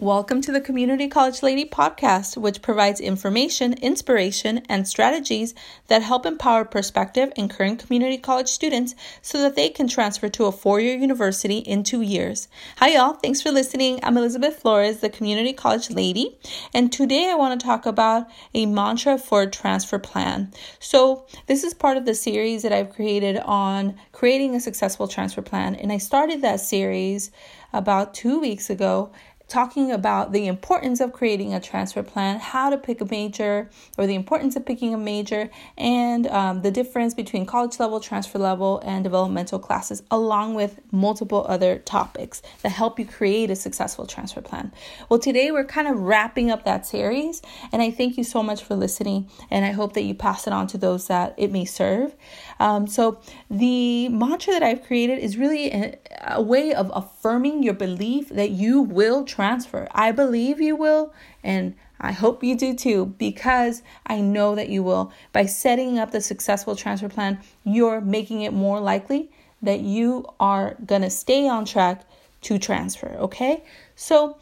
Welcome to the Community College Lady podcast, which provides information, inspiration, and strategies that help empower prospective and current community college students so that they can transfer to a four year university in two years. Hi, y'all. Thanks for listening. I'm Elizabeth Flores, the Community College Lady, and today I want to talk about a mantra for a transfer plan. So, this is part of the series that I've created on creating a successful transfer plan, and I started that series about two weeks ago talking about the importance of creating a transfer plan, how to pick a major, or the importance of picking a major, and um, the difference between college level, transfer level, and developmental classes, along with multiple other topics that help you create a successful transfer plan. Well, today we're kind of wrapping up that series, and I thank you so much for listening, and I hope that you pass it on to those that it may serve. Um, so, the mantra that I've created is really a, a way of affirming your belief that you will transfer. I believe you will, and I hope you do too, because I know that you will. By setting up the successful transfer plan, you're making it more likely that you are going to stay on track to transfer, okay? So,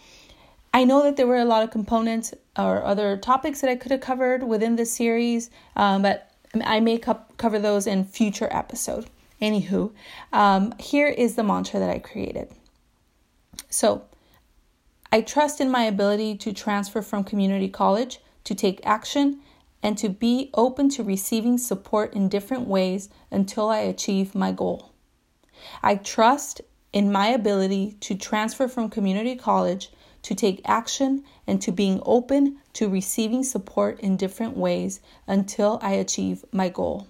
I know that there were a lot of components or other topics that I could have covered within this series, um, but I may co- cover those in future episode. Anywho, um, here is the mantra that I created. So, I trust in my ability to transfer from community college, to take action, and to be open to receiving support in different ways until I achieve my goal. I trust in my ability to transfer from community college, to take action, and to being open to receiving support in different ways until I achieve my goal.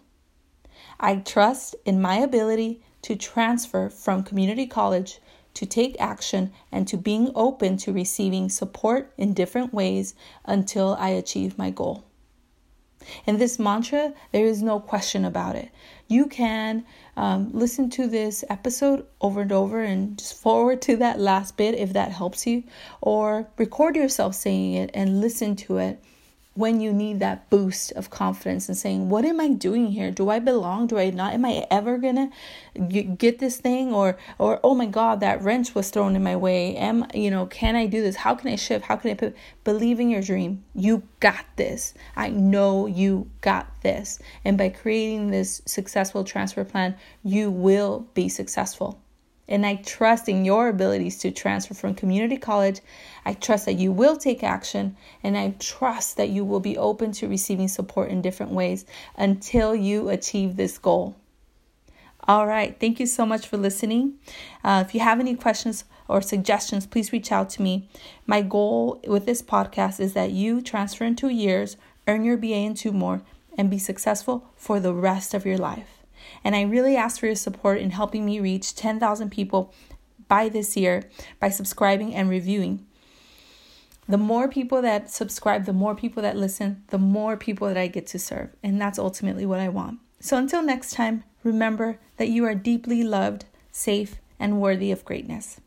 I trust in my ability to transfer from community college to take action and to being open to receiving support in different ways until I achieve my goal. In this mantra, there is no question about it. You can um, listen to this episode over and over and just forward to that last bit if that helps you, or record yourself saying it and listen to it when you need that boost of confidence and saying, What am I doing here? Do I belong? Do I not? Am I ever gonna get this thing? Or, or oh my God, that wrench was thrown in my way. Am, you know, can I do this? How can I shift? How can I put, believe in your dream? You got this. I know you got this. And by creating this successful transfer plan, you will be successful. And I trust in your abilities to transfer from community college. I trust that you will take action, and I trust that you will be open to receiving support in different ways until you achieve this goal. All right. Thank you so much for listening. Uh, if you have any questions or suggestions, please reach out to me. My goal with this podcast is that you transfer in two years, earn your BA in two more, and be successful for the rest of your life. And I really ask for your support in helping me reach 10,000 people by this year by subscribing and reviewing. The more people that subscribe, the more people that listen, the more people that I get to serve. And that's ultimately what I want. So until next time, remember that you are deeply loved, safe, and worthy of greatness.